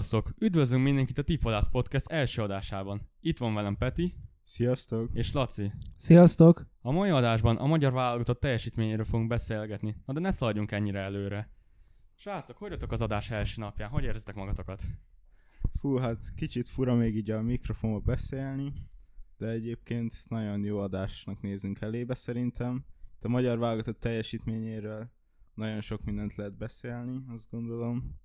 Sziasztok! Üdvözlünk mindenkit a Tipolász Podcast első adásában. Itt van velem Peti Sziasztok! és Laci. Sziasztok! A mai adásban a magyar válogatott teljesítményéről fogunk beszélgetni, na de ne szaladjunk ennyire előre. Srácok, hogy az adás első napján? Hogy érzitek magatokat? Fú, hát kicsit fura még így a mikrofonba beszélni, de egyébként nagyon jó adásnak nézünk elébe szerintem. Itt a magyar válogatott teljesítményéről nagyon sok mindent lehet beszélni, azt gondolom.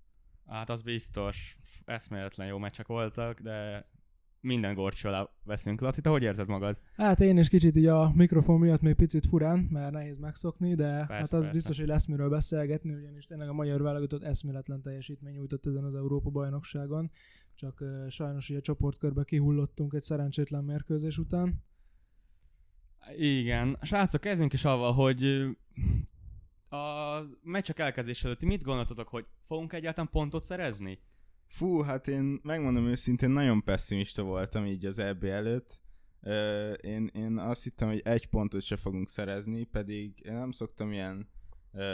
Hát az biztos, eszméletlen jó meccsek voltak, de minden gorcsó alá veszünk. Laci, te hogy érzed magad? Hát én is kicsit így a mikrofon miatt még picit furán, mert nehéz megszokni, de persze, hát az persze. biztos, hogy lesz miről beszélgetni, ugyanis tényleg a magyar válogatott eszméletlen teljesítmény nyújtott ezen az Európa bajnokságon, csak uh, sajnos ugye a csoportkörbe kihullottunk egy szerencsétlen mérkőzés után. Igen. Srácok, kezdjünk is avval, hogy a meccsek elkezdés előtti mit gondoltatok, hogy fogunk egyáltalán pontot szerezni? Fú, hát én megmondom őszintén, nagyon pessimista voltam így az EB előtt. Én, én azt hittem, hogy egy pontot se fogunk szerezni, pedig én nem szoktam ilyen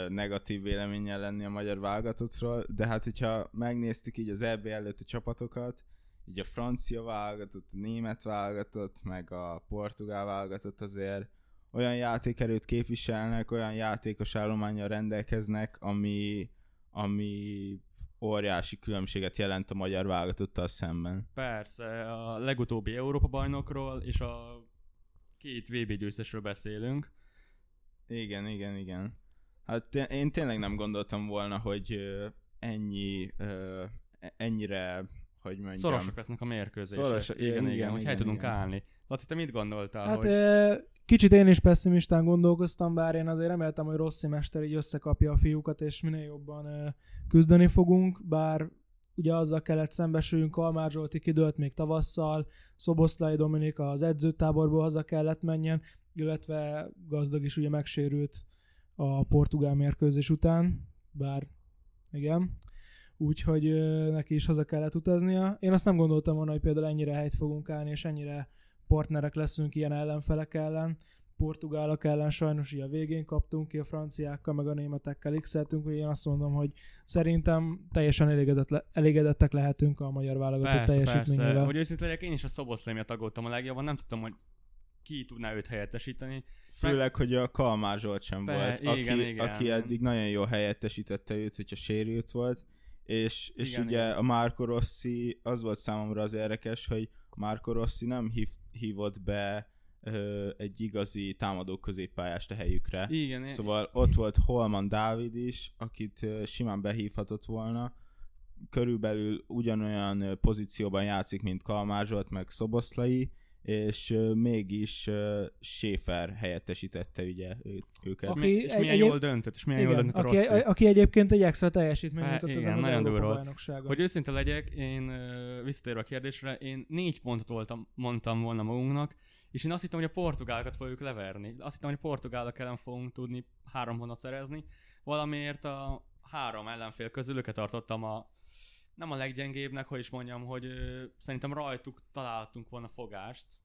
negatív véleménnyel lenni a magyar válogatottról, de hát hogyha megnéztük így az EB előtti csapatokat, így a francia válogatott, a német válogatott, meg a portugál válogatott azért olyan játékerőt képviselnek, olyan játékos állományjal rendelkeznek, ami, ami óriási különbséget jelent a magyar válogatottal szemben. Persze, a legutóbbi Európa bajnokról és a két VB győztesről beszélünk. Igen, igen, igen. Hát én tényleg nem gondoltam volna, hogy ennyi, ennyire, hogy mondjam... Szorosak lesznek a mérkőzések. Szoros- igen, igen, igen, igen, hogy igen, hely tudunk igen. állni. Laci, te mit gondoltál? Hát hogy... kicsit én is pessimistán gondolkoztam, bár én azért reméltem, hogy Rossi mester így összekapja a fiúkat, és minél jobban küzdeni fogunk, bár ugye azzal kellett szembesüljünk, Kalmár Zsolti kidőlt még tavasszal, Szoboszlai Dominik az edzőtáborból haza kellett menjen, illetve gazdag is ugye megsérült a portugál mérkőzés után, bár igen, úgyhogy neki is haza kellett utaznia. Én azt nem gondoltam volna, hogy például ennyire helyt fogunk állni, és ennyire partnerek leszünk ilyen ellenfelek ellen. Portugálok ellen sajnos így a végén kaptunk ki, a franciákkal meg a németekkel x hogy én azt mondom, hogy szerintem teljesen elégedett le- elégedettek lehetünk a magyar válogatott persze, teljesítményével. persze. Hogy őszinte legyek, én is a Szoboszlai miatt aggódtam a legjobban, nem tudtam, hogy ki tudná őt helyettesíteni. Főleg, hogy a Kalmár Zsolt sem Be- volt, igen, aki, igen. aki eddig nagyon jól helyettesítette őt, hogyha sérült volt, és, és Igen, ugye igen. a Marco Rossi, az volt számomra az érdekes, hogy Marco Rossi nem hív, hívott be ö, egy igazi támadó középpályást a helyükre. Igen, Szóval ott volt Holman Dávid is, akit simán behívhatott volna. Körülbelül ugyanolyan pozícióban játszik, mint Kalmár Zsolt, meg Szoboszlai, és mégis Schäfer helyettesítette ugye őket. és, Aki mi, és milyen egy- jól döntött, és milyen jól Igen, döntött a aki, Rossi. aki egyébként egy extra teljesítmény Há, nyújtott igen, ezen az nagyon durva. Hogy őszinte legyek, én visszatérve a kérdésre, én négy pontot voltam, mondtam volna magunknak, és én azt hittem, hogy a portugálokat fogjuk leverni. Azt hittem, hogy a portugálok ellen fogunk tudni három pontot szerezni. Valamiért a három ellenfél közül őket tartottam a nem a leggyengébbnek, hogy is mondjam, hogy ö, szerintem rajtuk találtunk volna fogást.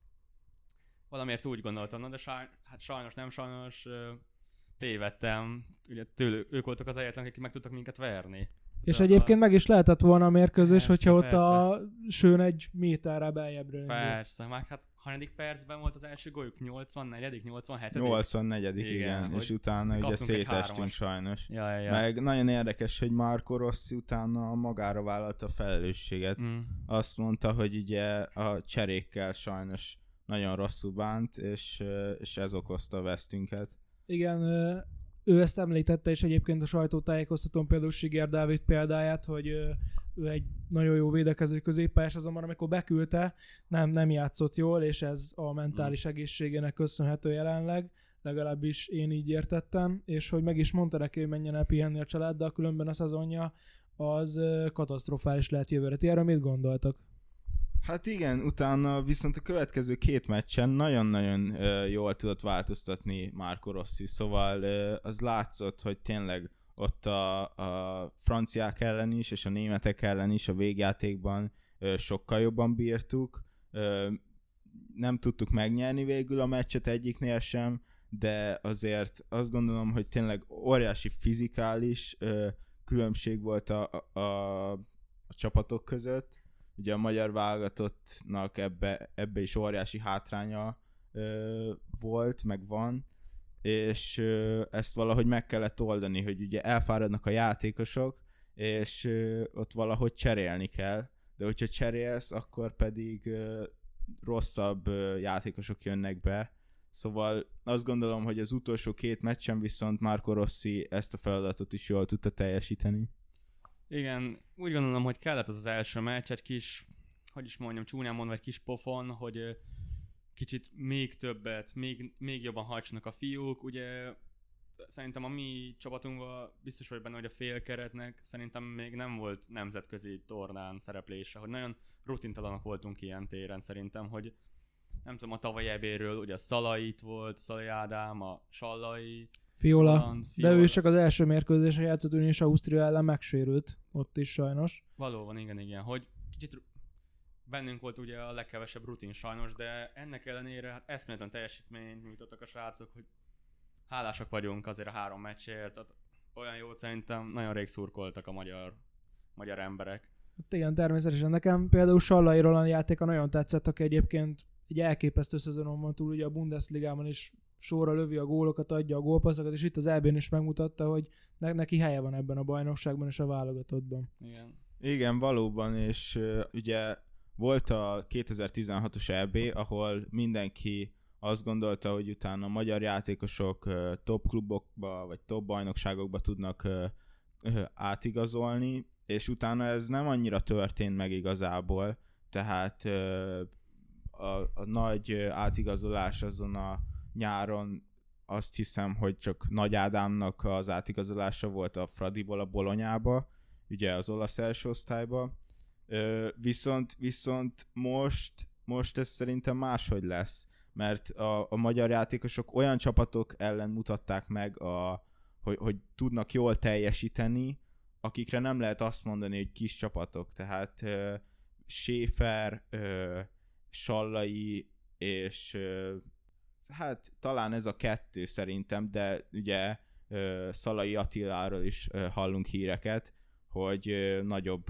Valamiért úgy gondoltam, na de saj, hát sajnos nem sajnos ö, tévedtem. Ugye tőlük, ők voltak az egyetlenek, akik meg tudtak minket verni. És egyébként meg is lehetett volna a mérkőzés, Persze, hogyha ott a sőn egy méterre beljebbre. Persze, meg hát hanyadik percben volt az első golyuk? 84 87 84 igen, Igen, és utána ugye szétestünk sajnos. Ja, ja, ja. Meg nagyon érdekes, hogy Marco Rossi utána magára vállalta a felelősséget. Mm. Azt mondta, hogy ugye a cserékkel sajnos nagyon rosszul bánt, és, és ez okozta a vesztünket. Igen, ő ezt említette, és egyébként a sajtótájékoztatón például Siger Dávid példáját, hogy ő egy nagyon jó védekező középpályás, azonban amikor beküldte, nem, nem játszott jól, és ez a mentális egészségének köszönhető jelenleg, legalábbis én így értettem, és hogy meg is mondta neki, hogy menjen el pihenni a családdal, különben a szezonja az katasztrofális lehet jövőre. Ti erről mit gondoltak? Hát igen, utána viszont a következő két meccsen nagyon-nagyon ö, jól tudott változtatni Marco Rossi, szóval az látszott, hogy tényleg ott a, a franciák ellen is, és a németek ellen is a végjátékban sokkal jobban bírtuk. Nem tudtuk megnyerni végül a meccset egyiknél sem, de azért azt gondolom, hogy tényleg óriási fizikális különbség volt a, a, a a csapatok között. Ugye a magyar válogatottnak ebbe, ebbe is óriási hátránya ö, volt, meg van, és ö, ezt valahogy meg kellett oldani, hogy ugye elfáradnak a játékosok, és ö, ott valahogy cserélni kell, de hogyha cserélsz, akkor pedig ö, rosszabb ö, játékosok jönnek be, Szóval azt gondolom, hogy az utolsó két meccsen viszont Marco Rossi ezt a feladatot is jól tudta teljesíteni. Igen, úgy gondolom, hogy kellett az az első meccs, egy kis, hogy is mondjam, csúnyán mondva, egy kis pofon, hogy kicsit még többet, még, még jobban hajtsanak a fiúk. Ugye szerintem a mi csapatunkban biztos vagy benne, hogy a félkeretnek szerintem még nem volt nemzetközi tornán szereplése, hogy nagyon rutintalanok voltunk ilyen téren szerintem, hogy nem tudom, a tavaly ebéről, ugye a Szalai itt volt, Szalai Ádám, a Sallai, Fiola. Holland, De Fiola. ő csak az első mérkőzésre játszott, és Ausztria ellen megsérült. Ott is sajnos. Valóban, igen, igen, hogy kicsit bennünk volt ugye a legkevesebb rutin sajnos, de ennek ellenére hát eszméletlen teljesítményt nyújtottak a srácok, hogy hálásak vagyunk azért a három meccsért, tehát olyan jót szerintem nagyon rég szurkoltak a magyar, magyar emberek. Hát igen, természetesen nekem például Sallai Roland játéka nagyon tetszett, aki egyébként egy elképesztő szezonon van túl, ugye a Bundesligában is sorra lövi a gólokat, adja a gólpasszokat, és itt az EB-n is megmutatta, hogy ne- neki helye van ebben a bajnokságban és a válogatottban. Igen. Igen, valóban, és ugye volt a 2016-os EB, ahol mindenki azt gondolta, hogy utána a magyar játékosok top klubokba vagy top bajnokságokba tudnak átigazolni, és utána ez nem annyira történt meg igazából, tehát a, a nagy átigazolás azon a nyáron azt hiszem, hogy csak Nagy Ádámnak az átigazolása volt a Fradiból a Bolonyába, ugye az olasz első osztályba. Viszont, viszont most, most ez szerintem máshogy lesz, mert a, a magyar játékosok olyan csapatok ellen mutatták meg, a, hogy, hogy tudnak jól teljesíteni, akikre nem lehet azt mondani, hogy kis csapatok, tehát ö, Schäfer, Sallai és hát talán ez a kettő szerintem, de ugye Szalai Attiláról is hallunk híreket, hogy nagyobb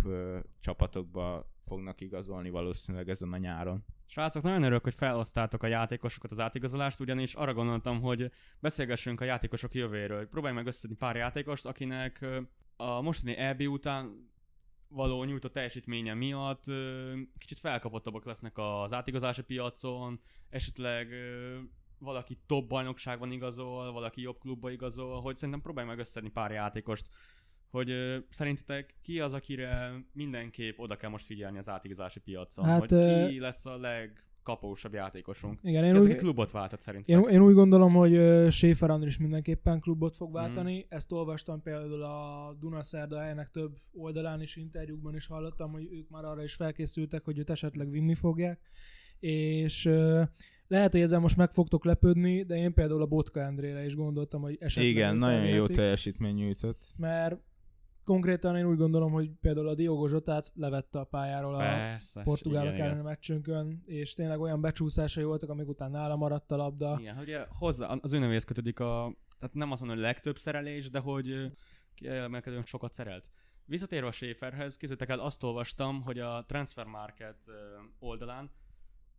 csapatokba fognak igazolni valószínűleg ezen a nyáron. Srácok, nagyon örülök, hogy felosztátok a játékosokat az átigazolást, ugyanis arra gondoltam, hogy beszélgessünk a játékosok jövőjéről. Próbálj meg összedni pár játékost, akinek a mostani EB után való nyújtott teljesítménye miatt kicsit felkapottabbak lesznek az átigazási piacon, esetleg valaki top bajnokságban igazol, valaki jobb klubba igazol, hogy szerintem próbálj meg összedni pár játékost, hogy ö, szerintetek ki az, akire mindenképp oda kell most figyelni az átigazási piacon, Hát, hogy ö, ki lesz a legkapósabb játékosunk. Igen, én úgy, klubot váltott szerintetek? Én, én úgy gondolom, hogy ö, Schäfer Andris mindenképpen klubot fog Mhm. váltani. Mm. Ezt olvastam például a Dunaszerda helynek több oldalán is, interjúkban is hallottam, hogy ők már arra is felkészültek, hogy őt esetleg vinni fogják. És ö, lehet, hogy ezzel most meg fogtok lepődni, de én például a Botka Endrére is gondoltam, hogy esetleg Igen, nagyon jó teljesítmény nyújtott. Mert konkrétan én úgy gondolom, hogy például a Diogo Zsotát levette a pályáról a Persze. portugálok igen, elleni meccsünkön, és tényleg olyan becsúszásai voltak, amik után nála maradt a labda. Igen, hogy hozzá, az ő nevéhez kötődik a, tehát nem azt mondom, hogy legtöbb szerelés, de hogy ö, kiemelkedően sokat szerelt. Visszatérve a Schaeferhez, képzeljétek el, azt olvastam, hogy a Transfer Market oldalán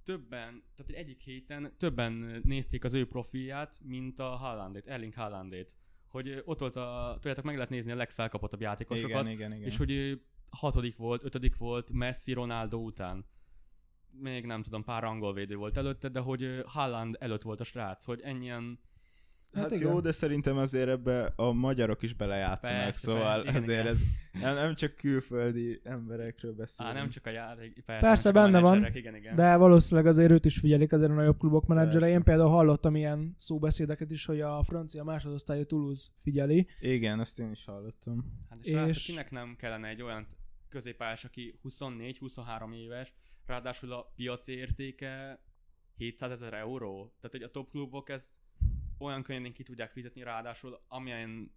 többen, tehát egy egyik héten többen nézték az ő profilját, mint a Haalandét, Erling Haalandét. Hogy ott volt a, tudjátok, meg lehet nézni a legfelkapottabb játékosokat, Igen, igen, igen. és hogy hatodik volt, ötödik volt Messi, Ronaldo után. Még nem tudom, pár angol védő volt előtte, de hogy Haaland előtt volt a srác, hogy ennyien Hát, Hát igen. jó, de szerintem azért ebbe a magyarok is belejátszanak, Persze, szóval persze, azért igen. ez nem, nem csak külföldi emberekről Á, beszélünk. nem csak a játék, persze, Persze, benne a van, igen, igen. De valószínűleg azért őt is figyelik azért a nagyobb klubok menedzsere. Én például hallottam ilyen szóbeszédeket is, hogy a francia másodosztályú Toulouse figyeli. Igen, azt én is hallottam. Hát és, és... és- kinek nem kellene egy olyan középpályás, aki 24-23 éves, ráadásul a piaci értéke 700 ezer euró. Tehát, hogy a top klubok ezt olyan könnyen ki tudják fizetni, ráadásul amilyen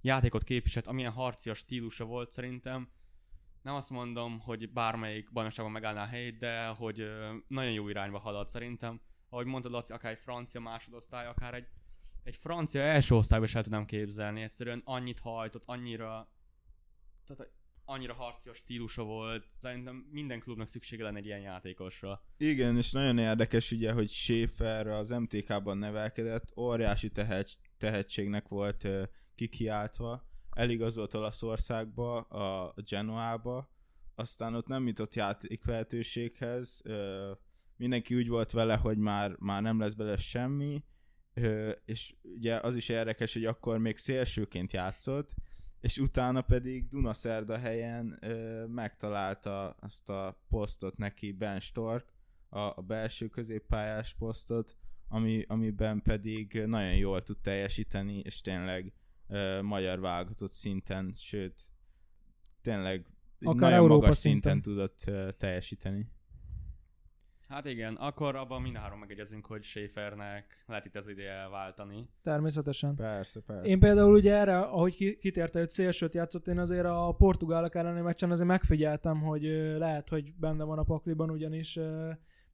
játékot képviselt, amilyen harcias stílusa volt szerintem, nem azt mondom, hogy bármelyik bajnokságban megállná a helyét, de hogy nagyon jó irányba halad szerintem. Ahogy mondtad, Laci, akár egy francia másodosztály, akár egy, egy francia első osztályba is el tudnám képzelni. Egyszerűen annyit hajtott, annyira... Tehát annyira harcios stílusa volt, szerintem minden klubnak szüksége lenne egy ilyen játékosra. Igen, és nagyon érdekes ugye, hogy Schaefer az MTK-ban nevelkedett, óriási tehet, tehetségnek volt kikiáltva, eligazolt Olaszországba, a Genoába, aztán ott nem jutott játék lehetőséghez, mindenki úgy volt vele, hogy már, már nem lesz bele semmi, és ugye az is érdekes, hogy akkor még szélsőként játszott, és utána pedig Dunaszerda helyen ö, megtalálta azt a posztot neki Ben Stork, a, a belső középpályás posztot, ami, amiben pedig nagyon jól tud teljesíteni, és tényleg ö, magyar válogatott szinten, sőt, tényleg Akár nagyon Európa magas szinten. szinten tudott ö, teljesíteni. Hát igen, akkor abban mindhárom megegyezünk, hogy Schaefernek lehet itt az ideje váltani. Természetesen. Persze, persze. Én például ugye erre, ahogy ki- kitérte, hogy szélsőt játszott, én azért a portugálok elleni meccsen azért megfigyeltem, hogy lehet, hogy benne van a pakliban, ugyanis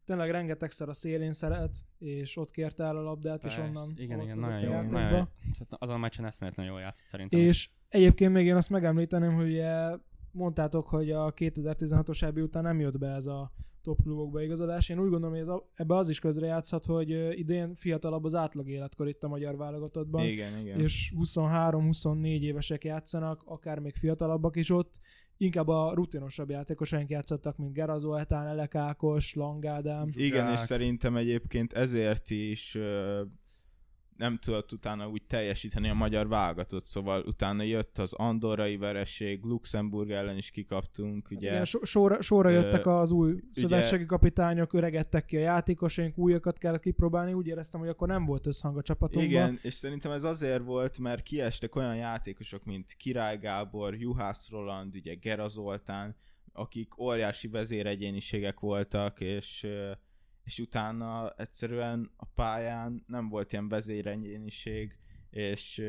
tényleg rengetegszer a szélén szeret, és ott kérte el a labdát, és Persze, onnan igen, igen, nagyon jó. Nagyon, Szerintem azon a meccsen eszméletlenül jól játszott szerintem. És egyébként még én azt megemlíteném, hogy mondtátok, hogy a 2016-os EB után nem jött be ez a top klubokba igazolás. Én úgy gondolom, hogy ez a, ebbe az is közrejátszhat, hogy idén fiatalabb az átlag életkor itt a magyar válogatottban. Igen, igen. és 23-24 évesek játszanak, akár még fiatalabbak is ott, inkább a rutinosabb játékosaink játszottak, mint Gerazó Etán, Elek Ákos, Langádám. Igen, és szerintem egyébként ezért is nem tudott utána úgy teljesíteni a magyar válogatott, szóval utána jött az Andorrai vereség, Luxemburg ellen is kikaptunk, Hát ugye. igen, so- sorra, sorra jöttek az új szövetségi kapitányok, öregedtek ki a játékosaink, újakat kellett kipróbálni, úgy éreztem, hogy akkor nem volt összhang a csapatunkban. Igen, és szerintem ez azért volt, mert kiestek olyan játékosok, mint Király Gábor, Juhász Roland, ugye Gera Zoltán, akik óriási vezéregyéniségek voltak, és, és utána egyszerűen a pályán nem volt ilyen vezéregyéniség, és,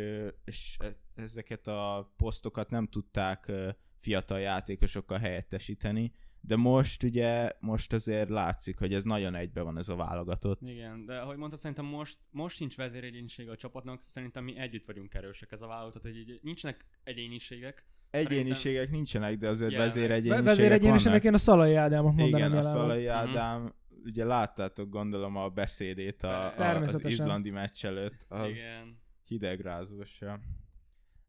és e- ezeket a posztokat nem tudták fiatal játékosokkal helyettesíteni, de most ugye, most azért látszik, hogy ez nagyon egybe van ez a válogatott. Igen, de ahogy mondtad, szerintem most, most sincs vezéregyénisége a csapatnak, szerintem mi együtt vagyunk erősek ez a válogatott, hogy így nincsenek egyéniségek. Egyéniségek nincsenek, de azért vezéregyéniségek Vezéregyéniségnek én a Szalai Ádámot mondanám Igen, a. Szalai Mhm. Ádám, ugye láttátok gondolom a beszédét a, a, az izlandi meccs előtt, az Igen. hidegrázós. Ja.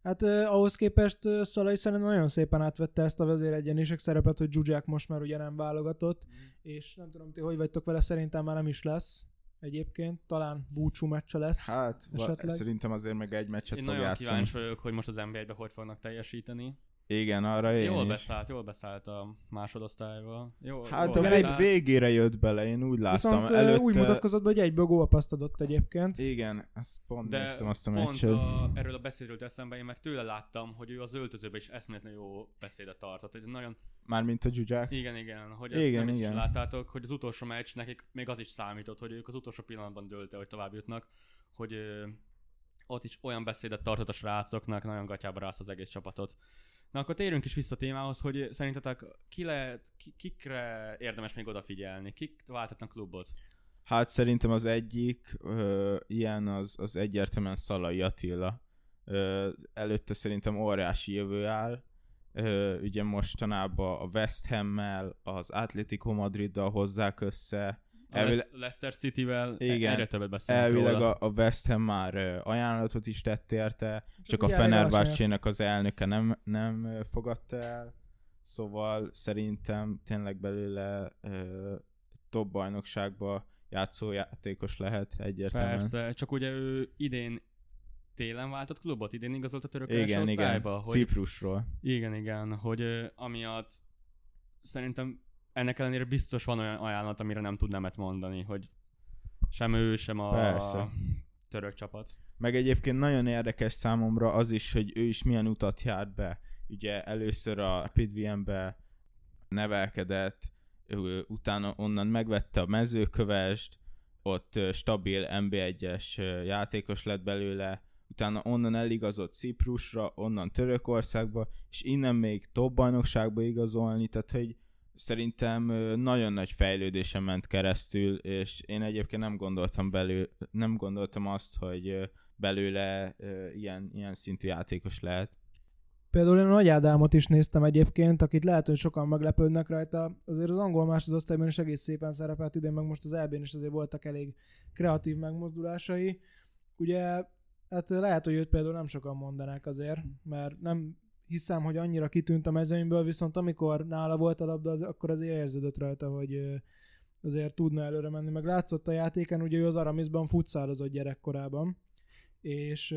Hát eh, ahhoz képest eh, Szalai szerintem nagyon szépen átvette ezt a vezéregyenisek szerepet, hogy Zsuzsák most már ugye nem válogatott, Mhm. és nem tudom, ti hogy vagytok vele, szerintem már nem is lesz egyébként, talán búcsú meccse lesz. Hát, Esetleg. szerintem azért meg egy meccset Én fog nagyon játszani. kíváncsi vagyok, hogy most az NBA-be hogy fognak teljesíteni. Igen, arra én jól is. beszállt, jól beszállt a másodosztályba. Jó, Hát jól a vég, beszállt. végére jött bele, én úgy láttam. Viszont Előtte... úgy mutatkozott be, hogy egyből gólpaszt adott egyébként. Igen, ezt pont De néztem azt a pont meccset. a, erről a beszédről eszembe, én meg tőle láttam, hogy ő az öltözőben is eszméletlen jó beszédet tartott. Hogy nagyon, Mármint a Zsuzsák. igen, igen, hogy ezt Igen, nem is igen. láttátok, hogy az utolsó meccs nekik még az is számított, hogy ők az utolsó pillanatban dőlte, hogy tovább jutnak, hogy ö, ott is olyan beszédet tartott a srácoknak, nagyon gatyába rász az egész csapatot. Na akkor térjünk is vissza a témához, hogy szerintetek ki lehet, ki, kikre érdemes még odafigyelni, kik váltatnak klubot? Hát szerintem az egyik ö, ilyen az, az egyértelműen Szalai Attila. Ö, előtte szerintem óriási jövő áll. Ö, ugye mostanában a West Hammel, az Atletico Madriddal hozzák össze. A Elvileg- Leic- Leicester City-vel Igen. egyre többet beszélünk Elvileg róla. a, a West Ham már ajánlatot is tett érte, csak a ugye elég Fenerbahce-nek az elnöke nem, nem fogadta el. Szóval szerintem tényleg belőle ö, top bajnokságba játszó játékos lehet egyértelműen. Persze, csak ugye ő idén télen váltott klubot, idén igazolt a török Igen, igen. hogy Ciprusról. Igen, igen, hogy ö, amiatt szerintem ennek ellenére biztos van olyan ajánlat, amire nem tud nemet mondani, hogy sem ő, sem a Persze. török csapat. Meg egyébként nagyon érdekes számomra az is, hogy ő is milyen utat járt be. Ugye először a Pidvienbe nevelkedett, utána onnan megvette a mezőkövest, ott stabil NB1-es ö, játékos lett belőle, utána onnan eligazodt Ciprusra, onnan Törökországba, és innen még top bajnokságba igazolni, tehát hogy szerintem nagyon nagy fejlődésen ment keresztül, és én egyébként nem gondoltam belül, nem gondoltam azt, hogy belőle ilyen, ilyen szintű játékos lehet. Például én a Nagy Ádámot is néztem egyébként, akit lehet, hogy sokan meglepődnek rajta. Azért az angol másodosztályban is egész szépen szerepelt idén, meg most az EB-n is azért voltak elég kreatív megmozdulásai. Ugye, hát lehet, hogy őt például nem sokan mondanák azért, mert nem hiszem, hogy annyira kitűnt a mezőnyből, viszont amikor nála volt a labda, az, akkor azért érződött rajta, hogy azért tudna előre menni. Meg látszott a játéken, ugye ő az Aramisban futszározott gyerekkorában, és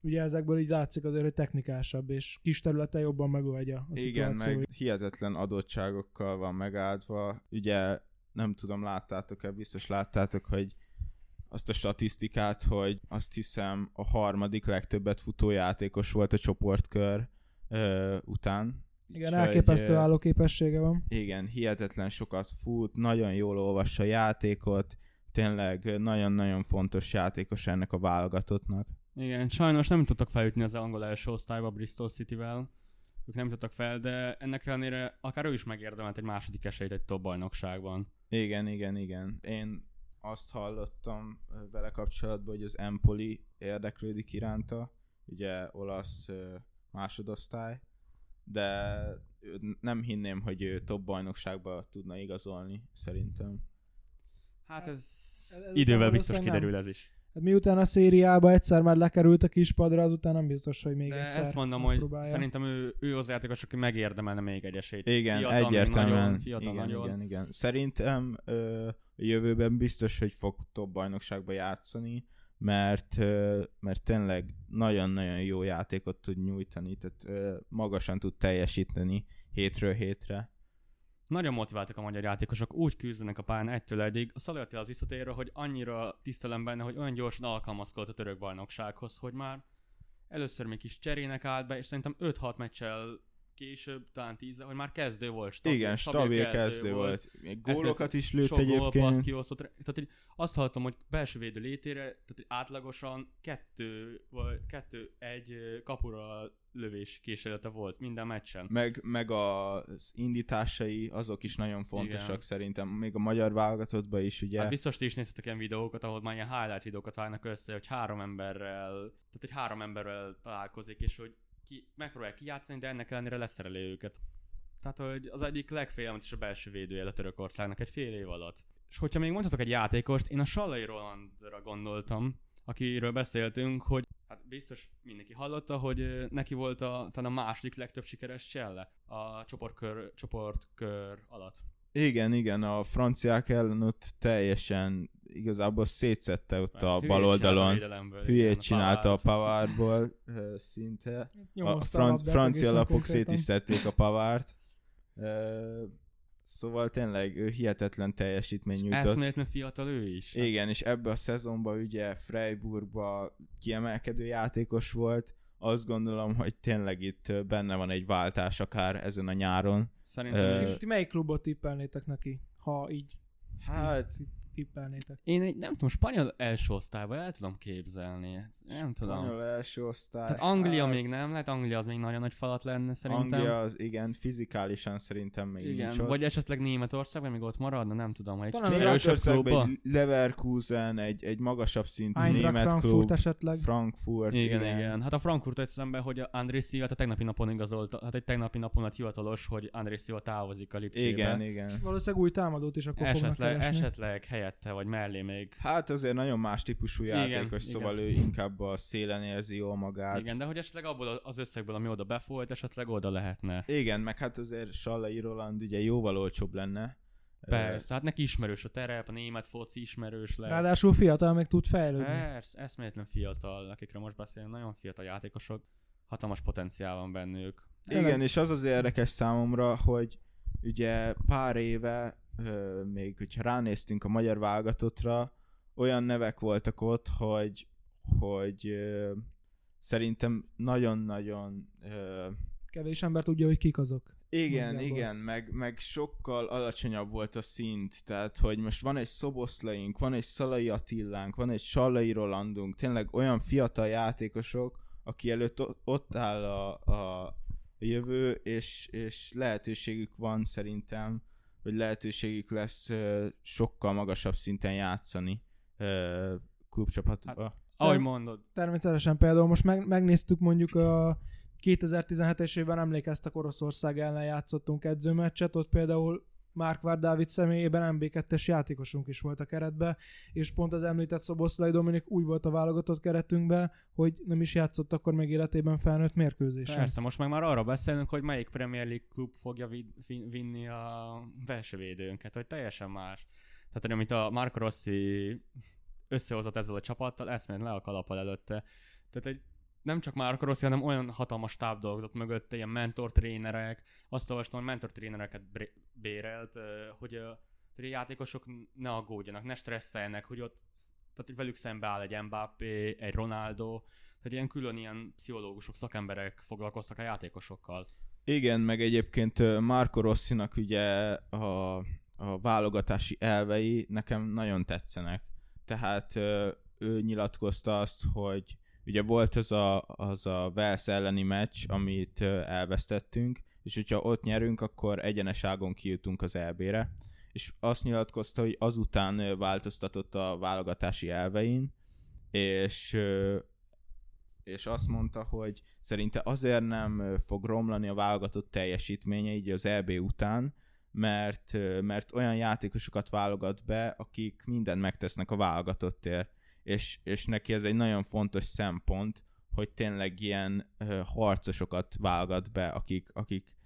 ugye ezekből így látszik azért, hogy technikásabb, és kis területe jobban megoldja a Igen, meg hihetetlen adottságokkal van megáldva. Ugye nem tudom, láttátok-e, biztos láttátok, hogy azt a statisztikát, hogy azt hiszem a harmadik legtöbbet futó játékos volt a csoportkör ö, után. Igen, Úgyhogy, elképesztő ö, állóképessége van. Igen, hihetetlen sokat fut, nagyon jól olvassa a játékot, tényleg nagyon-nagyon fontos játékos ennek a válogatottnak. Igen, sajnos nem tudtak feljutni az angol első osztályba Bristol City-vel. Ők nem tudtak fel, de ennek ellenére akár ő is megérdemelt egy második esélyt egy top bajnokságban. Igen, igen, igen. Én azt hallottam vele kapcsolatban, hogy az Empoli érdeklődik iránta, ugye olasz másodosztály, de nem hinném, hogy ő top bajnokságba tudna igazolni, szerintem. Hát ez, ez- ez idővel biztos kiderül ez is. Hát miután a szériába egyszer már lekerült a kispadra, azután nem biztos, hogy még De egyszer ezt mondom, hogy megpróbálja. szerintem ő, ő az játékos, aki megérdemelne még egy esélyt. Igen, Fiatal, egyértelműen. Nagyon, fiatal igen, nagyon. igen, igen. Szerintem ö, jövőben biztos, hogy fog top bajnokságba játszani, mert, mert tényleg nagyon-nagyon jó játékot tud nyújtani, tehát magasan tud teljesíteni hétről hétre. Nagyon motiváltak a magyar játékosok, úgy küzdenek a pályán egytől egyig. A Szalai Attila az visszatérő, hogy annyira tisztelem benne, hogy olyan gyorsan alkalmazkodott a török bajnoksághoz, hogy már először még kis cserének állt be, és szerintem 5-6 meccsel később, talán 10 hogy már kezdő volt. Stabil, igen, stabil kezdő volt. Még gólokat is lőtt Sok egyébként. kiosztott. Tehát, hogy azt hallottam, hogy belső védő létére, tehát átlagosan kettő, vagy kettő egy kapura lövés kísérlete volt minden meccsen. Meg, meg az indításai, azok is nagyon fontosak Igen. szerintem. Még a magyar válogatottban is, ugye. Hát biztos ti is néztetek ilyen videókat, ahol már ilyen highlight videókat vágnak össze, hogy három emberrel, tehát hogy három emberrel találkozik, és hogy ki, megpróbál kijátszani, de ennek ellenére leszereli őket. Tehát, hogy az egyik legfélelmetesebb belső védője a török országnak egy fél év alatt. És hogyha még mondhatok egy játékost, én a Sallai Rolandra gondoltam, akiről beszéltünk, hogy hát biztos mindenki hallotta, hogy neki volt a, talán a második legtöbb sikeres cselle a csoportkör, csoportkör alatt. Igen, igen, a franciák ellen ott teljesen igazából szétszette ott a Hülyét bal a oldalon. Hülyét csinálta a ö, szinte. A Nyomozta franc, labdát francia egészen lapok szét is szedték a Pavárt. Szóval tényleg ő hihetetlen teljesítmény nyújtott. Eszméletlen fiatal ő is. Igen, és ebbe a szezonban ugye Freiburgba kiemelkedő játékos volt. Azt gondolom, hogy tényleg itt benne van egy váltás akár ezen a nyáron. Szerintem Ö. Ti, ti melyik klubot tippelnétek neki, ha így Hát tippelnétek? Én egy, nem tudom, spanyol első osztályba el tudom képzelni. Nem tudom. spanyol első osztály. Tehát Anglia hát, még nem, lehet Anglia az még nagyon nagy falat lenne szerintem. Anglia az igen, fizikálisan szerintem még igen, nincs ott. vagy esetleg Németország, vagy még ott maradna, nem tudom, hogy egy Talán. Németországban egy Leverkusen, egy, egy magasabb szintű Eintracht német Frankfurt klub. esetleg. Frankfurt, Igen, igen, igen. Hát a Frankfurt egy szemben, hogy André Silva a tegnapi napon igazolta, hát egy tegnapi napon lett hivatalos, hogy André Silva távozik a Lipcsébe. Igen, igen. Valószínűleg új támadót is akkor fognak Esetleg, keresni. esetleg helyette, vagy mellé még. Hát azért nagyon más típusú Igen, játékos, igen. szóval ő inkább a szélen érzi jól magát. Igen, de hogy esetleg abból az összegből, ami oda befolyt, esetleg oda lehetne. Igen, meg hát azért Sallai Roland ugye jóval olcsóbb lenne. Persze, hát neki ismerős a terep, a német foci ismerős lesz. Ráadásul fiatal meg tud fejlődni. Persze, eszméletlen fiatal, akikről most beszélünk, nagyon fiatal játékosok, hatalmas potenciál van bennük. Igen, és az az érdekes számomra, hogy ugye pár éve, ö, még hogyha ránéztünk a magyar válogatottra, olyan nevek voltak ott, hogy, hogy ö, szerintem nagyon-nagyon ö, Kevés ember tudja, hogy kik azok. igen, Nagyjából. igen, meg, meg sokkal alacsonyabb volt a szint, tehát hogy most van egy Szoboszlaink, van egy Szalai Attillánk, van egy Sallai Rolandunk, tényleg olyan fiatal játékosok, aki előtt ott áll a, a jövő, és, és lehetőségük van szerintem, vagy lehetőségük lesz sokkal magasabb szinten játszani klubcsapatba. Ahogy Ter- mondod, Természetesen például most meg, megnéztük mondjuk a 2017-es évben emlékeztek Oroszország ellen játszottunk edzőmeccset, ott például Márkvár Dávid személyében MB2-es játékosunk is volt a keretbe, és pont az említett Szoboszlai Dominik úgy volt a válogatott keretünkben, hogy nem is játszott akkor még életében felnőtt mérkőzésen. Persze, most meg már arra beszélünk, hogy melyik Premier League klub fogja vinni a belső védőnket, hogy teljesen más. Tehát, hogy amit a Marco Rossi összehozott ezzel a csapattal, eszményt le a kalappal előtte. Tehát egy nem csak már Rossi, hanem olyan hatalmas táb dolgozott mögötte, ilyen mentor trénerek, azt olvastam, hogy mentor trénereket bérelt, hogy hogy a játékosok ne aggódjanak, ne stresszeljenek, hogy ott tehát hogy velük szembe áll egy Mbappé, egy Ronaldo, tehát ilyen külön ilyen pszichológusok, szakemberek foglalkoztak a játékosokkal. Igen, meg egyébként Marco Rossinak ugye a, a válogatási elvei nekem nagyon tetszenek. Tehát ő nyilatkozta azt, hogy ugye volt az a, az a Wales elleni meccs, amit elvesztettünk, és hogyha ott nyerünk, akkor egyeneságon kijutunk az EB-re, és azt nyilatkozta, hogy azután változtatott a válogatási elvein, és és azt mondta, hogy szerinte azért nem fog romlani a válogatott teljesítménye így az EB után, mert, mert olyan játékosokat válogat be, akik mindent megtesznek a válogatottért és, és neki ez egy nagyon fontos szempont, hogy tényleg ilyen uh, harcosokat válogat be, akik, akik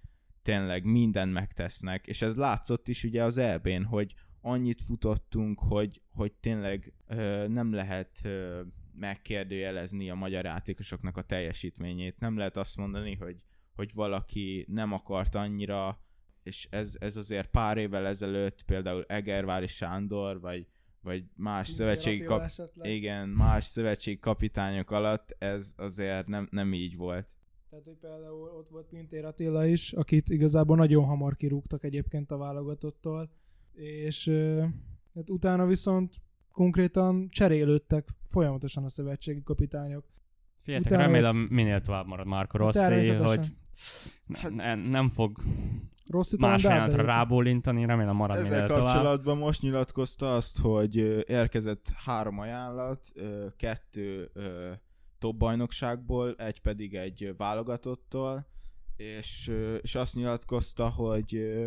tényleg mindent megtesznek, és ez látszott is ugye az elbén, hogy annyit futottunk, hogy, hogy tényleg uh, nem lehet uh, megkérdőjelezni a magyar játékosoknak a teljesítményét. Nem lehet azt mondani, hogy, hogy valaki nem akart annyira, és ez, ez azért pár évvel ezelőtt például Egervári Sándor, vagy vagy más szövetségi kap... igen, más szövetségi kapitányok alatt ez azért nem, nem így volt. Tehát, hogy például ott volt Pintér Attila is, akit igazából nagyon hamar kirúgtak egyébként a válogatottól, és hát utána viszont konkrétan cserélődtek folyamatosan a szövetségi kapitányok. Figyeljetek, remélem minél tovább marad Marco Rossi, hogy hát, ne, nem fog Rossz más ajánlatra rábólintani, remélem marad Ezzel kapcsolatban tovább. most nyilatkozta azt, hogy érkezett három ajánlat, kettő top bajnokságból, egy pedig egy válogatottól, és, és azt nyilatkozta, hogy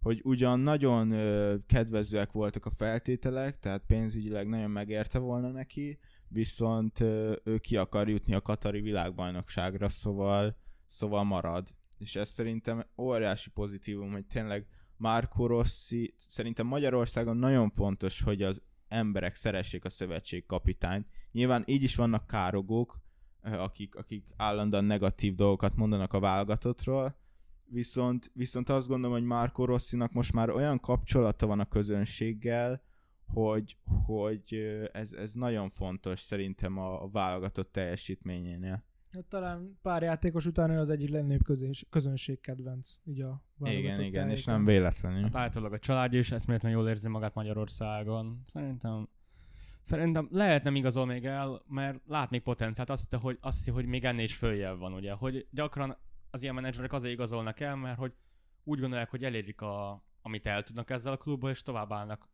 hogy ugyan nagyon kedvezőek voltak a feltételek, tehát pénzügyileg nagyon megérte volna neki, viszont ő ki akar jutni a Katari világbajnokságra, szóval, szóval marad és ez szerintem óriási pozitívum, hogy tényleg Marco Rossi, szerintem Magyarországon nagyon fontos, hogy az emberek szeressék a szövetség kapitányt. Nyilván így is vannak károgók, eh, akik, akik állandóan negatív dolgokat mondanak a válogatottról, viszont, viszont azt gondolom, hogy Marco Rossinak most már olyan kapcsolata van a közönséggel, hogy, hogy eh, ez, ez nagyon fontos szerintem a, válogatott teljesítményénél. Hát talán pár játékos után ő az egyik legnagyobb közönség kedvenc. Így a igen, igen, és nem véletlenül. Hát általában a család is eszméletlenül jól érzi magát Magyarországon. Szerintem Szerintem lehet nem igazol még el, mert lát még potenciált. Azt hiszi, hogy, azt hiszi, hogy még ennél is följebb van, ugye. Hogy gyakran az ilyen menedzserek azért igazolnak el, mert hogy úgy gondolják, hogy elérik a, amit el tudnak ezzel a klubba, és tovább állnak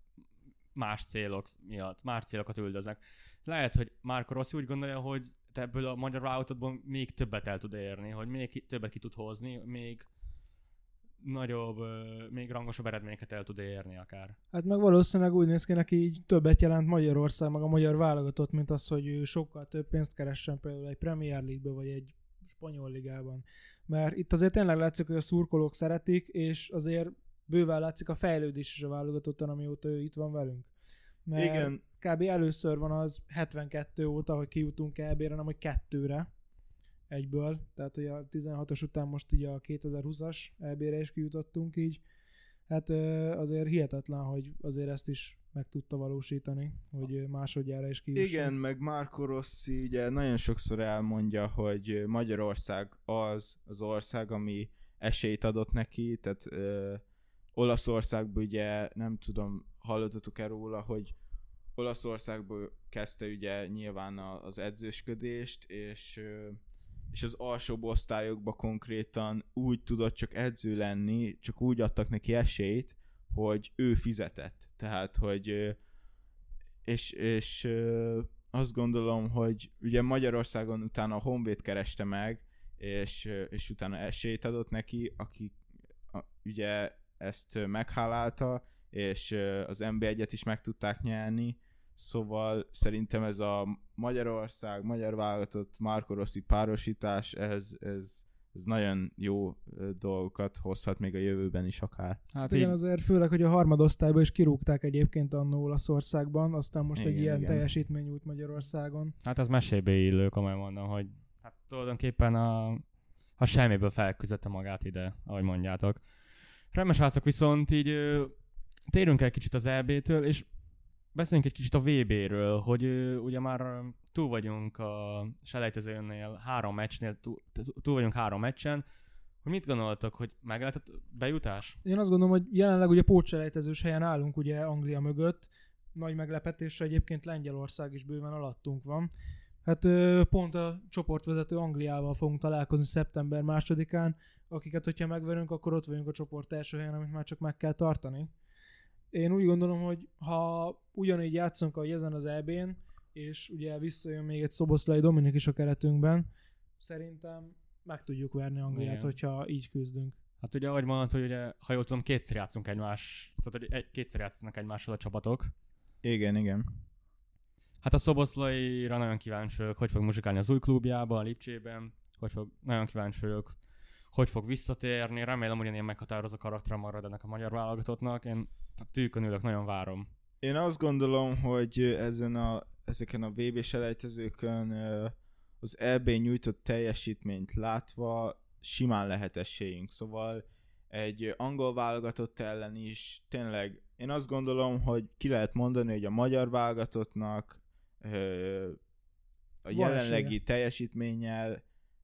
más célok miatt, más célokat üldöznek. Lehet, hogy Marco Rossi úgy gondolja, hogy te ebből a magyar vállalatodból még többet el tud érni, hogy még többet ki tud hozni, még nagyobb, még rangosabb eredményeket el tud érni akár. Hát meg valószínűleg úgy néz ki neki így többet jelent Magyarország, meg a magyar válogatott, mint az, hogy ő sokkal több pénzt keressen például egy Premier League-be, vagy egy spanyol ligában. Mert itt azért tényleg látszik, hogy a szurkolók szeretik, és azért bőven látszik a fejlődés is a válogatottan, amióta ő itt van velünk. Mert Igen. Kb. először van az 72 óta, hogy kijutunk EB-re, nem hogy kettőre egyből. Tehát, hogy a 16-os után most így a 2020-as EB-re is kijutottunk így. Hát azért hihetetlen, hogy azért ezt is meg tudta valósítani, hogy másodjára is kijusson. Igen, meg Marco Rossi ugye nagyon sokszor elmondja, hogy Magyarország az az ország, ami esélyt adott neki, tehát ö, Olaszországban ugye nem tudom, hallottatok-e róla, hogy Olaszországból kezdte ugye nyilván az edzősködést, és, és az alsóbb osztályokba konkrétan úgy tudott csak edző lenni, csak úgy adtak neki esélyt, hogy ő fizetett. Tehát, hogy és, és azt gondolom, hogy ugye Magyarországon utána a Honvéd kereste meg, és, és utána esélyt adott neki, aki a, ugye ezt meghálálta, és az NB1-et is meg tudták nyerni, szóval szerintem ez a Magyarország, magyar válogatott Marco Rossi párosítás, ez, ez, ez nagyon jó dolgokat hozhat még a jövőben is akár. Hát igen, így... azért főleg, hogy a harmadosztályban is kirúgták egyébként annó Olaszországban, aztán most igen, egy ilyen igen. teljesítmény út Magyarországon. Hát az mesébe illő, komolyan mondom, hogy hát tulajdonképpen a, a semmiből felküzdette magát ide, ahogy mondjátok. Remes viszont így térünk el kicsit az EB-től, és beszéljünk egy kicsit a VB-ről, hogy ugye már túl vagyunk a selejtezőnél három meccsnél, túl, túl vagyunk három meccsen, hogy mit gondoltak, hogy meg lehetett bejutás? Én azt gondolom, hogy jelenleg ugye pótselejtezős helyen állunk ugye Anglia mögött, nagy meglepetésre egyébként Lengyelország is bőven alattunk van. Hát pont a csoportvezető Angliával fogunk találkozni szeptember másodikán, akiket, hogyha megverünk, akkor ott vagyunk a csoport első helyen, amit már csak meg kell tartani. Én úgy gondolom, hogy ha ugyanígy játszunk, ahogy ezen az EB-n, és ugye visszajön még egy Szoboszlai Dominik is a keretünkben, szerintem meg tudjuk verni Angliát, Igen. hogyha így küzdünk. Hát ugye, ahogy mondod, hogy ugye, ha jól tudom, kétszer játszunk egymás, tehát hogy egy, kétszer játszanak egymással a csapatok. Igen, igen. Hát a Szoboszlaira nagyon kíváncsi vagyok, hogy fog muzsikálni az új klubjában, a Lipcsében, hogy fog, nagyon kíváncsi vagyok, hogy fog visszatérni. Remélem, hogy ilyen meghatározó karakter marad ennek a magyar válogatottnak. Én tűkön ülök, nagyon várom. Én azt gondolom, hogy ezen a, ezeken a VB selejtezőkön az EB nyújtott teljesítményt látva simán lehet esélyünk. Szóval egy angol válogatott ellen is tényleg én azt gondolom, hogy ki lehet mondani, hogy a magyar válogatottnak a jelenlegi teljesítménnyel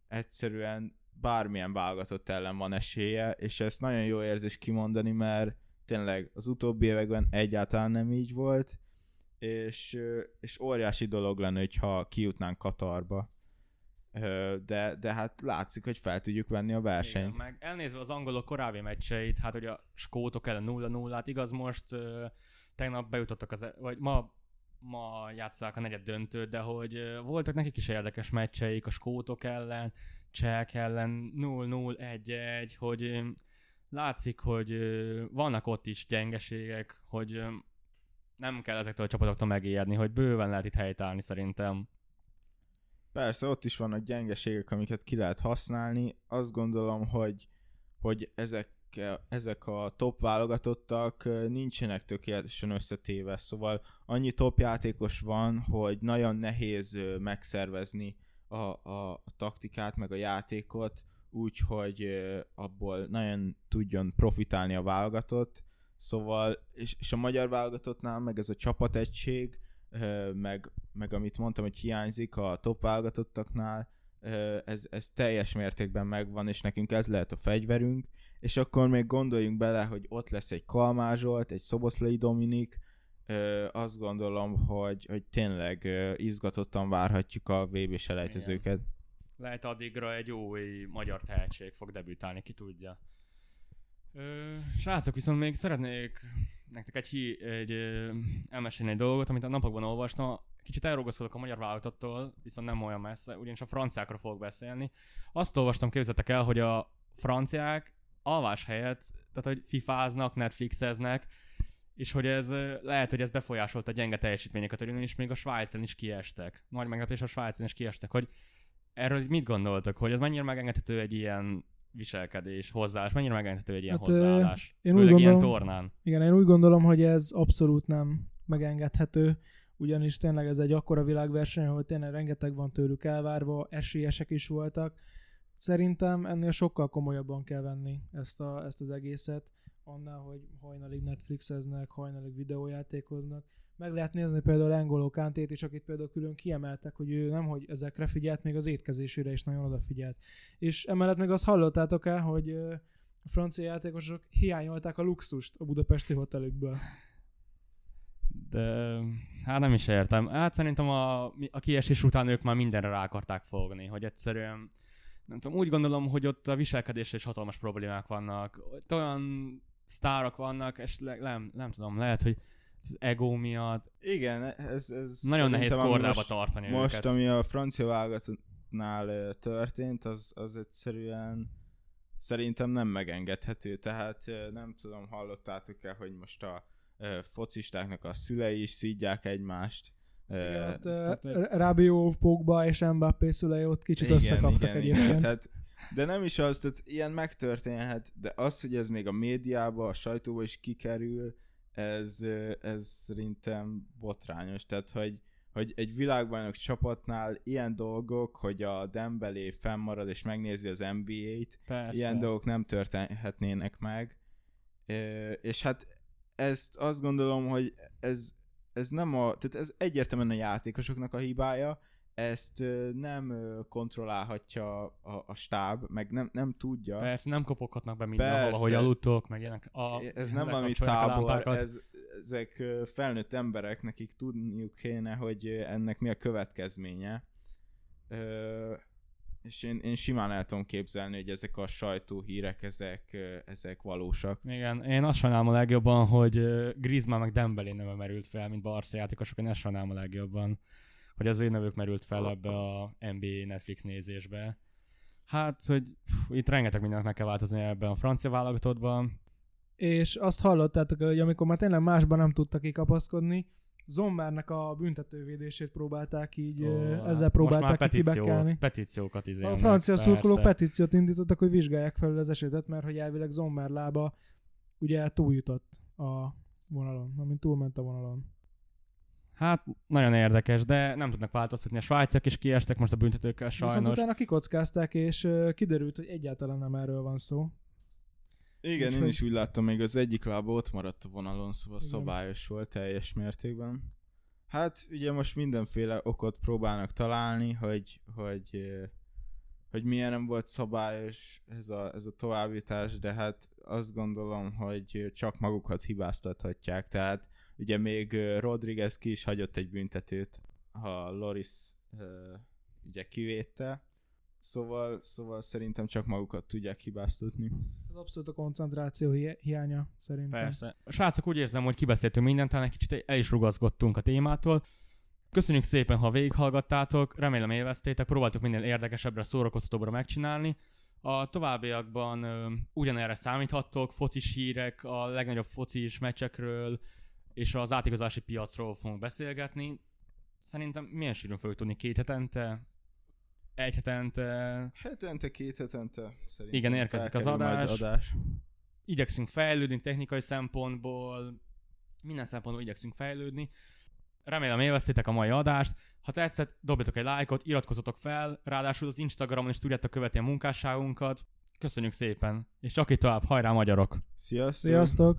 egyszerűen bármilyen válogatott ellen van esélye, és ezt nagyon jó érzés kimondani, mert tényleg az utóbbi években egyáltalán nem így volt, és, és óriási dolog lenne, hogyha kijutnánk Katarba. De, de hát látszik, hogy fel tudjuk venni a versenyt. Igen, meg elnézve az angolok korábbi meccseit, hát hogy a skótok ellen 0-0, hát igaz most tegnap bejutottak az, e- vagy ma ma játszák a negyed döntőt, de hogy voltak nekik is érdekes meccseik a skótok ellen, csehek ellen 0-0-1-1, hogy látszik, hogy vannak ott is gyengeségek, hogy nem kell ezektől a csapatoktól megijedni, hogy bőven lehet itt helytállni szerintem. Persze, ott is vannak gyengeségek, amiket ki lehet használni. Azt gondolom, hogy, hogy ezek, ezek a top válogatottak nincsenek tökéletesen összetéve, szóval annyi top játékos van, hogy nagyon nehéz megszervezni a, a, taktikát, meg a játékot, úgy, hogy abból nagyon tudjon profitálni a válogatott. Szóval, és, és a magyar válogatottnál meg ez a csapategység, meg, meg amit mondtam, hogy hiányzik a top válogatottaknál, ez, ez teljes mértékben megvan, és nekünk ez lehet a fegyverünk, és akkor még gondoljunk bele, hogy ott lesz egy Kalmár egy Szoboszlai Dominik, azt gondolom, hogy, hogy tényleg izgatottan várhatjuk a VB selejtezőket. Lehet addigra egy új magyar tehetség fog debütálni, ki tudja. Ö, srácok, viszont még szeretnék nektek egy, hí, egy ö, elmesélni egy dolgot, amit a napokban olvastam. Kicsit elrogozkodok a magyar válogatottól, viszont nem olyan messze, ugyanis a franciákra fogok beszélni. Azt olvastam, képzeljétek el, hogy a franciák alvás helyett, tehát hogy fifáznak, netflixeznek, és hogy ez lehet, hogy ez befolyásolta a gyenge teljesítményeket, hogy is még a Svájcen is kiestek. Nagy meglepés a Svájcen is kiestek, hogy erről mit gondoltok, hogy ez mennyire megengedhető egy ilyen viselkedés, hozzáállás, mennyire megengedhető egy ilyen hát, hozzáállás, én főleg úgy gondolom, ilyen tornán? Igen, én úgy gondolom, hogy ez abszolút nem megengedhető, ugyanis tényleg ez egy akkora világverseny, hogy tényleg rengeteg van tőlük elvárva, esélyesek is voltak. Szerintem ennél sokkal komolyabban kell venni ezt, a, ezt az egészet, annál, hogy hajnalig Netflixeznek, hajnalig videójátékoznak. Meg lehet nézni például Engoló Kantét is, akit például külön kiemeltek, hogy ő nem, hogy ezekre figyelt, még az étkezésére is nagyon odafigyelt. És emellett meg azt hallottátok el, hogy a francia játékosok hiányolták a luxust a budapesti hotelükből. De hát nem is értem. Hát szerintem a, a kiesés után ők már mindenre rá akarták fogni, hogy egyszerűen nem tudom, úgy gondolom, hogy ott a viselkedésre is hatalmas problémák vannak. Ott olyan sztárok vannak, és le, nem, nem tudom, lehet, hogy az ego miatt. Igen, ez, ez nagyon nehéz kordába most, tartani Most, őket. ami a francia ö, történt, az, az egyszerűen szerintem nem megengedhető. Tehát nem tudom, hallottátok-e, hogy most a focistáknak a szülei is szídják egymást. Ö, Hát, tehát- Rabiot, Pogba és Mbappé szülei ott kicsit összekaptak egyébként. Tehát, de nem is az, tehát ilyen megtörténhet, de az, hogy ez még a médiába, a sajtóba is kikerül, ez, ez szerintem botrányos. Tehát, hogy, hogy egy világbajnok csapatnál ilyen dolgok, hogy a Dembélé fennmarad és megnézi az NBA-t, Persze. ilyen dolgok nem történhetnének meg. És hát ezt azt gondolom, hogy ez, ez nem a, tehát ez egyértelműen a játékosoknak a hibája, ezt nem kontrollálhatja a, a stáb, meg nem, nem tudja. Persze, nem kopoghatnak be mindenhol, ahogy aludtok, meg ilyenek. A, ez nem valami tábor, ez, ezek felnőtt emberek, nekik tudniuk kéne, hogy ennek mi a következménye. Ö, és én, én simán el tudom képzelni, hogy ezek a sajtóhírek, ezek, ezek valósak. Igen, én azt sajnálom a legjobban, hogy Griezmann meg Dembélé neve merült fel, mint Barca játékosok, én ezt sajnálom a legjobban, hogy az ő nevük merült fel ebbe a NBA Netflix nézésbe. Hát, hogy pff, itt rengeteg mindent meg kell változni ebben a francia válogatottban. És azt hallottátok, hogy amikor már tényleg másban nem tudtak kikapaszkodni, Zommernek a büntetővédését próbálták így, hát ezzel próbálták petíció, kibekelni. petíciókat A izélnek, francia persze. szurkolók petíciót indítottak, hogy vizsgálják felül az esetet, mert hogy elvileg Zommer lába ugye túljutott a vonalon, amint túlment a vonalon. Hát nagyon érdekes, de nem tudnak változtatni. A svájciak is kiestek most a büntetőkkel Viszont sajnos. utána kikockázták, és kiderült, hogy egyáltalán nem erről van szó. Igen, én Úgyhogy- is úgy láttam, még az egyik lába ott maradt a vonalon, szóval Igen. szabályos volt teljes mértékben. Hát ugye most mindenféle okot próbálnak találni, hogy, hogy, hogy milyen nem volt szabályos ez a, ez a továbbítás, de hát azt gondolom, hogy csak magukat hibáztathatják. Tehát ugye még Rodriguez ki is hagyott egy büntetőt, ha Loris ugye kivétte, Szóval, szóval szerintem csak magukat tudják hibáztatni. Az abszolút a koncentráció hi- hiánya szerintem. Persze. A srácok úgy érzem, hogy kibeszéltünk mindent, talán egy kicsit el is rugaszkodtunk a témától. Köszönjük szépen, ha végighallgattátok, remélem élveztétek, próbáltuk minél érdekesebbre, szórakoztatóbbra megcsinálni. A továbbiakban ö, ugyanerre számíthattok, focis hírek, a legnagyobb focis meccsekről és az átigazási piacról fogunk beszélgetni. Szerintem milyen sűrűn fogjuk tudni két hetente, egy hetente, Hetente, két hetente szerintem Igen, érkezik az adás. adás. igyekszünk fejlődni technikai szempontból, minden szempontból igyekszünk fejlődni. Remélem élveztétek a mai adást. Ha tetszett, dobjatok egy lájkot, iratkozzatok fel, ráadásul az Instagramon is tudjátok követni a munkásságunkat. Köszönjük szépen, és csak itt tovább, hajrá magyarok! Sziasztok! Sziasztok!